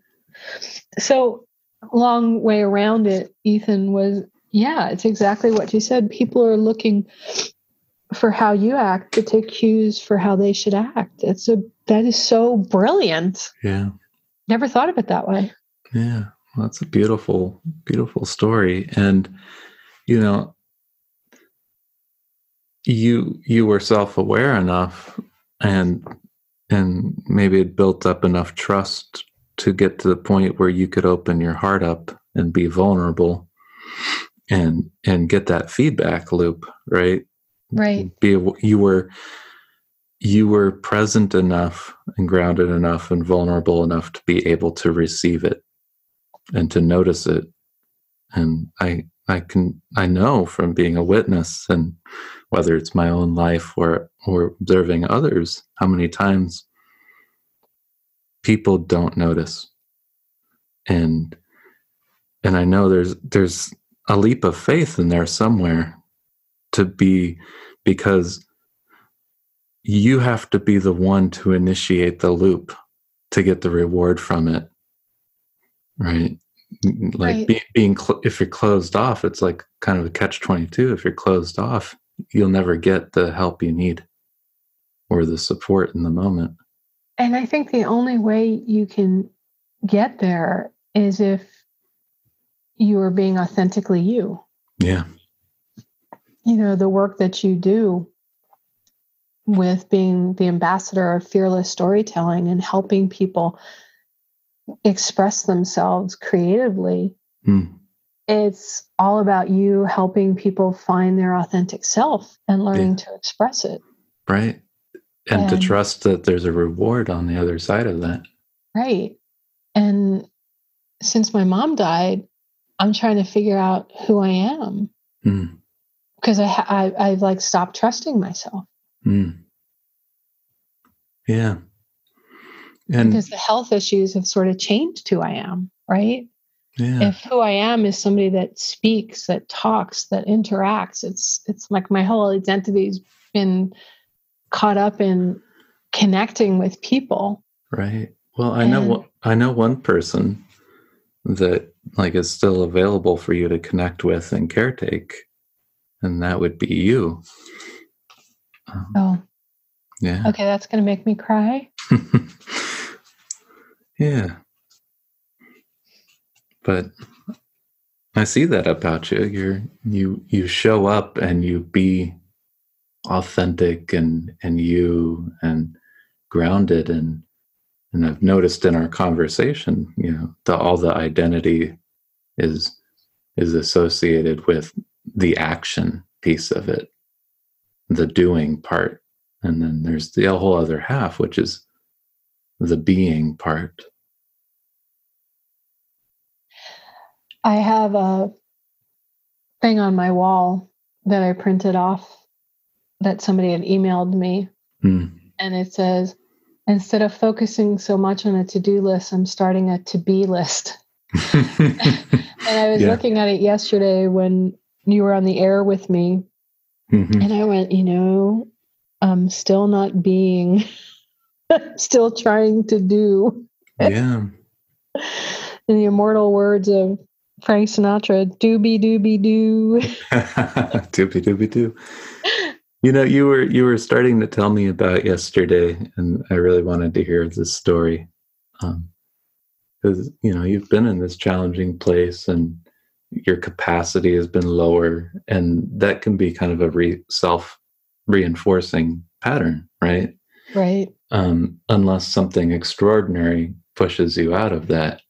so, long way around it, Ethan was, yeah, it's exactly what you said. People are looking for how you act to take cues for how they should act. It's a, that is so brilliant. Yeah. Never thought of it that way. Yeah. Well, that's a beautiful, beautiful story. And, you know, you you were self-aware enough and and maybe it built up enough trust to get to the point where you could open your heart up and be vulnerable and and get that feedback loop right right. be you were you were present enough and grounded enough and vulnerable enough to be able to receive it and to notice it. And i i can i know from being a witness and whether it's my own life or or observing others how many times people don't notice. And and i know there's there's a leap of faith in there somewhere to be because you have to be the one to initiate the loop to get the reward from it right like Right. be, being cl- if you're closed off it's like kind of a catch 22 if you're closed off you'll never get the help you need or the support in the moment And I think the only way you can get there is if you are being authentically you. yeah You know, the work that you do with being the ambassador of fearless storytelling and helping people express themselves creatively. Hmm. It's all about you helping people find their authentic self and learning to express it. right and to trust that there's a reward on the other side of that Right. And since my mom died, I'm trying to figure out who I am Hmm. Because I, I I've like stopped trusting myself Hmm. yeah and because the health issues have sort of changed who I am. Right. yeah If who I am is somebody that speaks, that talks, that interacts, it's it's like my whole identity's been caught up in connecting with people. Right. Well, I know And- one- I know one person that like is still available for you to connect with and caretake, and that would be you. Um, Oh, yeah. okay, that's gonna make me cry. yeah. But I see that about you. You're you you show up and you be authentic and and you and grounded and and I've noticed in our conversation, you know, the, all the identity is is associated with the action piece of it, the doing part, and then there's the whole other half, which is the being part. I have a thing on my wall that I printed off that somebody had emailed me, Hmm. and it says, instead of focusing so much on a to do list, I'm starting a to be list. And I was Yeah. looking at it yesterday when you were on the air with me, Mhm. and I went, you know, I'm still not being, still trying to do. yeah. In the immortal words of Frank Sinatra, doobie doobie doo. doobie doobie doo. You know, you were you were starting to tell me about yesterday, and I really wanted to hear this story. Because you know you've been in this challenging place, and your capacity has been lower, and that can be kind of a re- self reinforcing pattern, right? Right. um, unless something extraordinary pushes you out of that.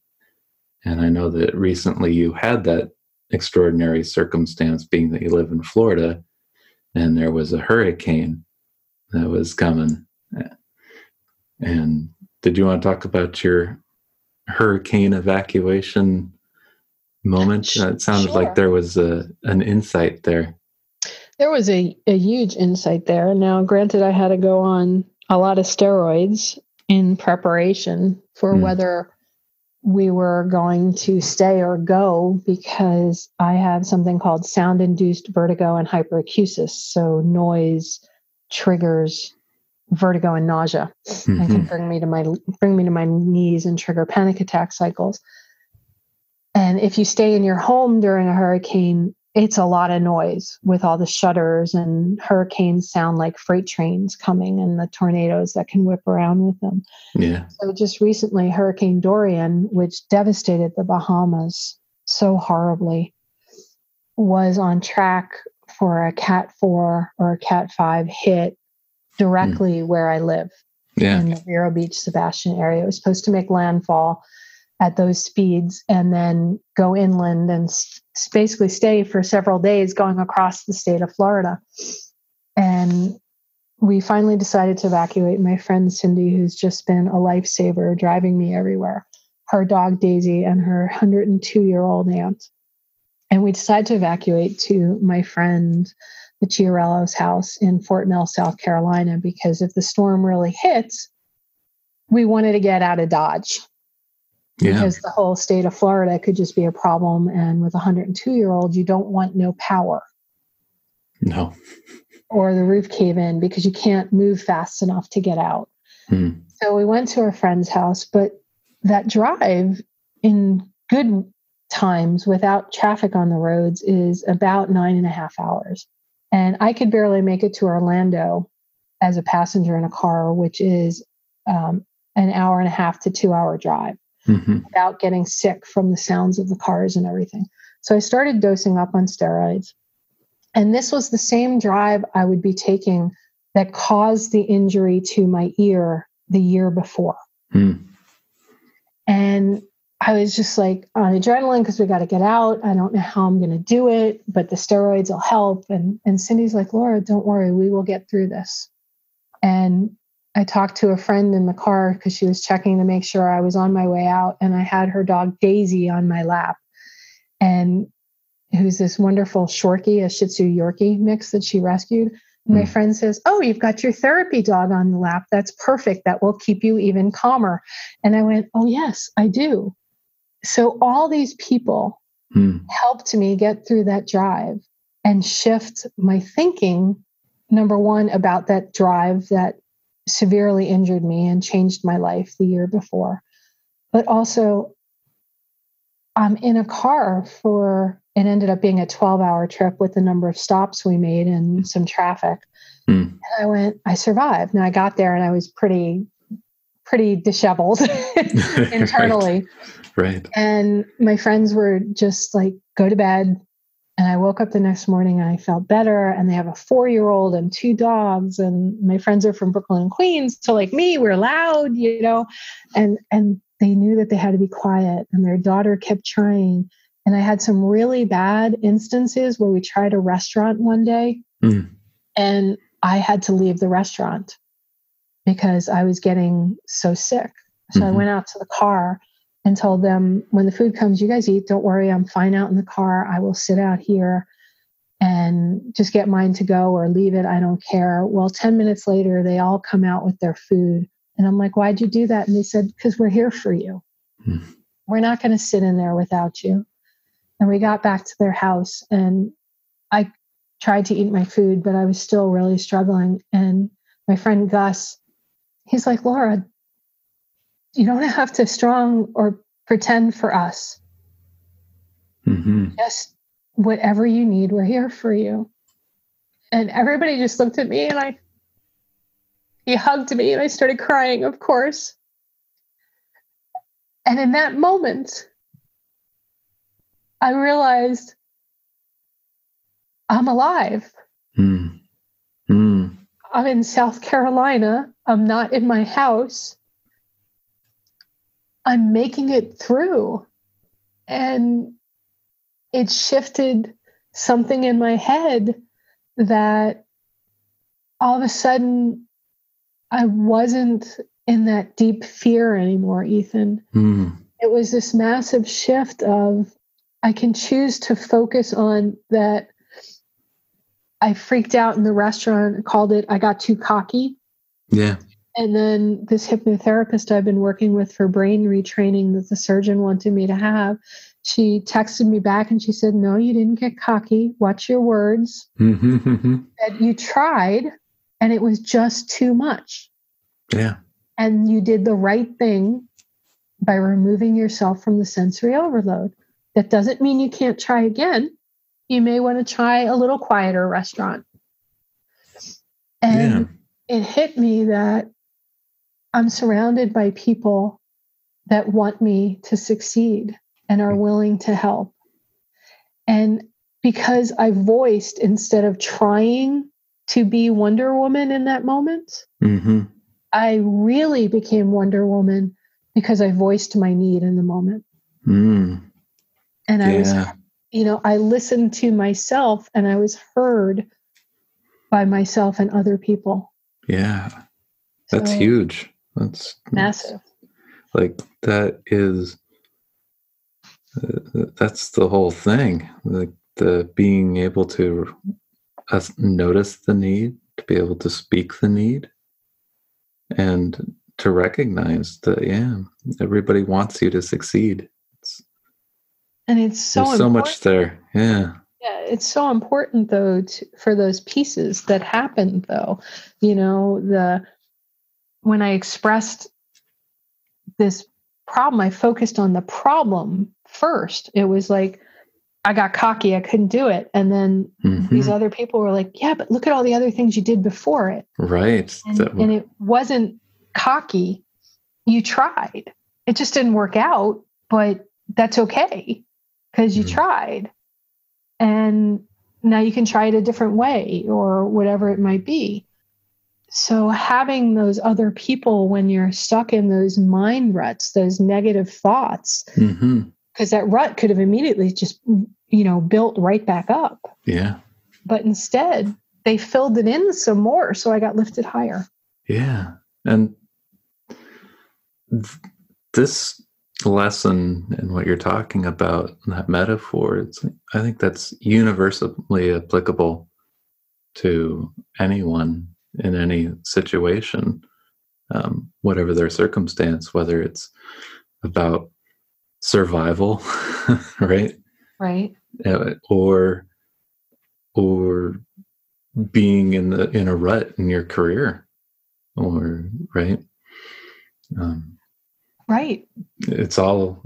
And I know that recently you had that extraordinary circumstance, being that you live in Florida, and there was a hurricane that was coming. And did you want to talk about your hurricane evacuation moment? Sh- it sounded sure. like there was a, an insight there. There was a, a huge insight there. Now, granted, I had to go on a lot of steroids in preparation for Mm. whether we were going to stay or go because I have something called sound induced vertigo and hyperacusis. So, noise triggers vertigo and nausea and can bring me to my bring me to my knees and trigger panic attack cycles. And if you stay in your home during a hurricane, it's a lot of noise with all the shutters and hurricanes sound like freight trains coming and the tornadoes that can whip around with them. Yeah. So just recently Hurricane Dorian, which devastated the Bahamas so horribly, was on track for a cat 4 or a cat 5 hit directly hmm. where I live Yeah. in the Vero Beach, Sebastian area. It was supposed to make landfall at those speeds and then go inland and s- basically stay for several days going across the state of Florida. And we finally decided to evacuate. My friend Cindy, who's just been a lifesaver, driving me everywhere, her dog Daisy, and her 102 year old aunt. And we decided to evacuate to my friend the Chiarello's house in Fort Mill, South Carolina, because if the storm really hits, we wanted to get out of Dodge. Yeah. because the whole state of Florida could just be a problem. And with a 102 year old, you don't want no power. No. Or the roof cave in because you can't move fast enough to get out. Hmm. So we went to our friend's house, but that drive in good times without traffic on the roads is about nine and a half hours. And I could barely make it to Orlando as a passenger in a car, which is um, an hour and a half to two hour drive mm-hmm. without getting sick from the sounds of the cars and everything. So I started dosing up on steroids. And this was the same drive I would be taking that caused the injury to my ear the year before. Mm. And I was just like on adrenaline because we got to get out. I don't know how I'm going to do it, but the steroids will help. And and Cindy's like, Laura, don't worry, we will get through this. And I talked to a friend in the car because she was checking to make sure I was on my way out, and I had her dog Daisy on my lap, and who's this wonderful Shorkie, a Shih Tzu Yorkie mix that she rescued. My mm. friend says, Oh, you've got your therapy dog on the lap. That's perfect. That will keep you even calmer. And I went, Oh, yes, I do. So all these people mm. helped me get through that drive and shift my thinking, number one, about that drive that severely injured me and changed my life the year before. But also, I'm in a car for it ended up being a 12 hour trip with the number of stops we made and some traffic. Mm. And I went, I survived. And I got there and I was pretty, pretty disheveled internally. right. right. And my friends were just like, go to bed. And I woke up the next morning and I felt better. And they have a four year old and two dogs. And my friends are from Brooklyn and Queens. So like me, we're loud, you know, and, and they knew that they had to be quiet. And their daughter kept trying and I had some really bad instances where we tried a restaurant one day mm. and I had to leave the restaurant because I was getting so sick. So mm-hmm. I went out to the car and told them, when the food comes, you guys eat. Don't worry, I'm fine out in the car. I will sit out here and just get mine to go or leave it. I don't care. Well, 10 minutes later, they all come out with their food. And I'm like, why'd you do that? And they said, because we're here for you. Mm. We're not going to sit in there without you. And we got back to their house and I tried to eat my food, but I was still really struggling. And my friend Gus, he's like, Laura, you don't have to strong or pretend for us. Mm-hmm. Just whatever you need, we're here for you. And everybody just looked at me and I, he hugged me and I started crying, of course. And in that moment, I realized I'm alive. Mm. Mm. I'm in South Carolina. I'm not in my house. I'm making it through. And it shifted something in my head that all of a sudden I wasn't in that deep fear anymore, Ethan. Mm. It was this massive shift of I can choose to focus on that. I freaked out in the restaurant, called it, I got too cocky. Yeah. And then this hypnotherapist I've been working with for brain retraining that the surgeon wanted me to have, she texted me back and she said, No, you didn't get cocky. Watch your words. Mm-hmm. That you tried and it was just too much. Yeah. And you did the right thing by removing yourself from the sensory overload. That doesn't mean you can't try again. You may want to try a little quieter restaurant. And yeah. it hit me that I'm surrounded by people that want me to succeed and are willing to help. And because I voiced instead of trying to be Wonder Woman in that moment, mm-hmm. I really became Wonder Woman because I voiced my need in the moment. Mm. And I yeah. was, you know, I listened to myself and I was heard by myself and other people. Yeah. That's so, huge. That's massive. Like that is uh, that's the whole thing. Like the being able to uh, notice the need, to be able to speak the need and to recognize that yeah, everybody wants you to succeed. It's, and it's so there's so much there. Yeah. Yeah, it's so important though to, for those pieces that happen though. You know, the when I expressed this problem, I focused on the problem first. It was like I got cocky, I couldn't do it. And then mm-hmm. these other people were like, Yeah, but look at all the other things you did before it. Right. And, that... and it wasn't cocky. You tried. It just didn't work out, but that's okay because you mm-hmm. tried. And now you can try it a different way or whatever it might be. So, having those other people when you're stuck in those mind ruts, those negative thoughts, because mm-hmm. that rut could have immediately just, you know, built right back up. Yeah. But instead, they filled it in some more. So I got lifted higher. Yeah. And th- this lesson and what you're talking about, that metaphor, it's, I think that's universally applicable to anyone in any situation, um, whatever their circumstance, whether it's about survival, right? Right. Uh, or or being in the in a rut in your career, or right. Um, right. It's all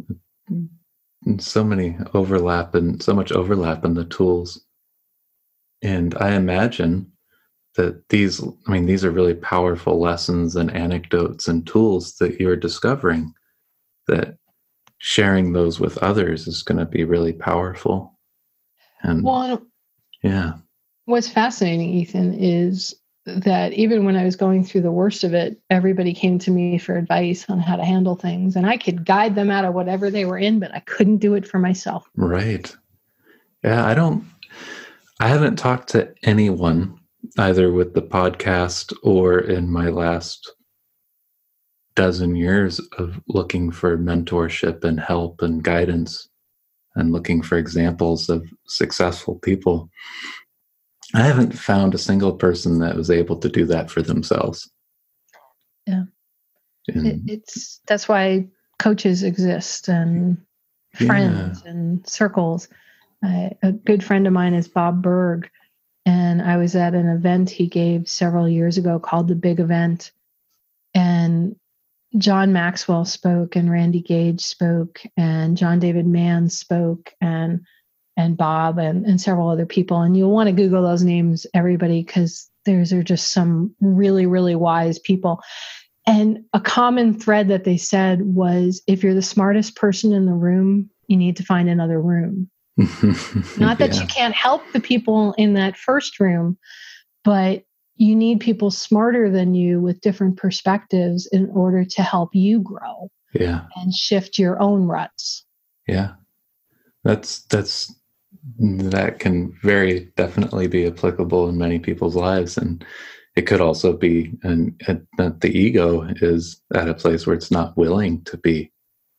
so many overlap and so much overlap in the tools. And I imagine that these i mean these are really powerful lessons and anecdotes and tools that you're discovering that sharing those with others is going to be really powerful. And well, yeah. what's fascinating ethan is that even when i was going through the worst of it everybody came to me for advice on how to handle things and i could guide them out of whatever they were in but i couldn't do it for myself. Right. Yeah i don't i haven't talked to anyone either with the podcast or in my last dozen years of looking for mentorship and help and guidance and looking for examples of successful people. I haven't found a single person that was able to do that for themselves. Yeah. it, it's that's why coaches exist and friends yeah. and circles. Uh, a good friend of mine is Bob Burg, and I was at an event he gave several years ago called The Big Event. And John Maxwell spoke and Randy Gage spoke and John David Mann spoke and and Bob and, and several other people. And you'll want to Google those names, everybody, because there's are just some really, really wise people. And a common thread that they said was if you're the smartest person in the room, you need to find another room. Not that yeah. you can't help the people in that first room, but you need people smarter than you with different perspectives in order to help you grow. Yeah. And shift your own ruts. Yeah. That's that's that can very definitely be applicable in many people's lives and it could also be and that the ego is at a place where it's not willing to be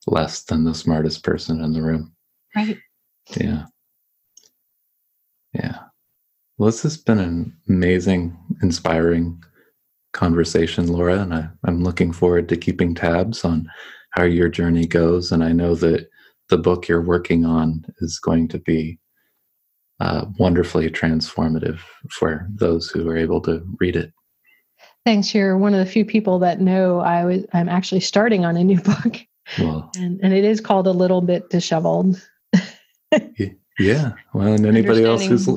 less than the smartest person in the room right yeah. Yeah. Well, this has been an amazing, inspiring conversation, Laura, and I, am looking forward to keeping tabs on how your journey goes. And I know that the book you're working on is going to be uh, wonderfully transformative for those who are able to read it. Thanks. You're one of the few people that know I was. I'm actually starting on a new book, well, and and it is called a little bit disheveled yeah. Well, and anybody else who's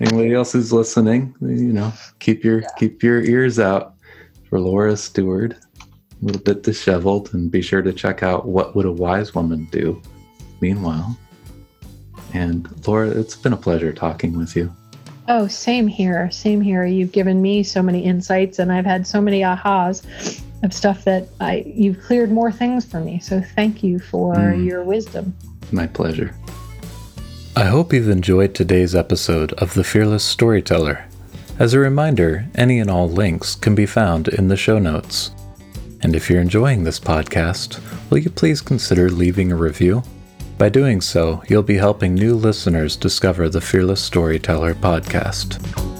anybody else who's listening, you know, keep your yeah. keep your ears out for Laura Steward. A little bit disheveled, and be sure to check out what would a wise woman do. Meanwhile, and Laura, it's been a pleasure talking with you. Oh, same here. Same here. You've given me so many insights, and I've had so many ahas of stuff that I you've cleared more things for me. So thank you for mm. your wisdom. My pleasure. I hope you've enjoyed today's episode of The Fearless Storyteller. As a reminder, any and all links can be found in the show notes. And if you're enjoying this podcast, will you please consider leaving a review? By doing so, you'll be helping new listeners discover the Fearless Storyteller podcast.